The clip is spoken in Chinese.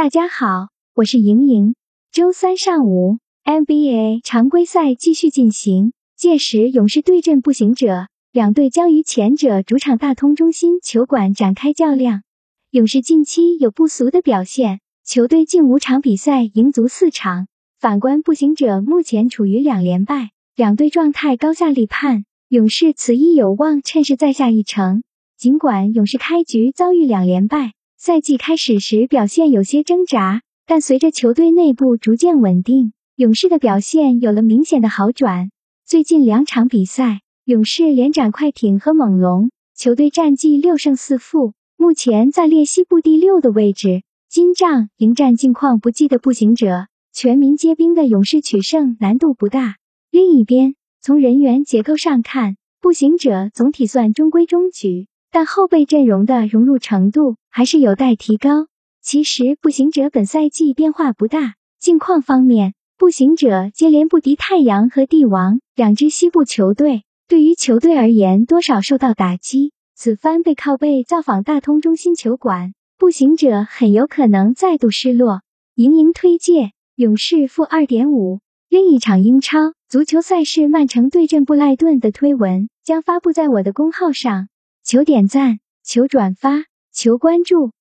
大家好，我是莹莹。周三上午，NBA 常规赛继续进行，届时勇士对阵步行者，两队将于前者主场大通中心球馆展开较量。勇士近期有不俗的表现，球队近五场比赛赢足四场。反观步行者，目前处于两连败，两队状态高下立判。勇士此役有望趁势再下一城。尽管勇士开局遭遇两连败。赛季开始时表现有些挣扎，但随着球队内部逐渐稳定，勇士的表现有了明显的好转。最近两场比赛，勇士连斩快艇和猛龙，球队战绩六胜四负，目前暂列西部第六的位置。金帐迎战近况不济的步行者，全民皆兵的勇士取胜难度不大。另一边，从人员结构上看，步行者总体算中规中矩。但后备阵容的融入程度还是有待提高。其实步行者本赛季变化不大。近况方面，步行者接连不敌太阳和帝王两支西部球队，对于球队而言多少受到打击。此番背靠背造访大通中心球馆，步行者很有可能再度失落。盈盈推介勇士负二点五。另一场英超足球赛事曼城对阵布莱顿的推文将发布在我的公号上。求点赞，求转发，求关注。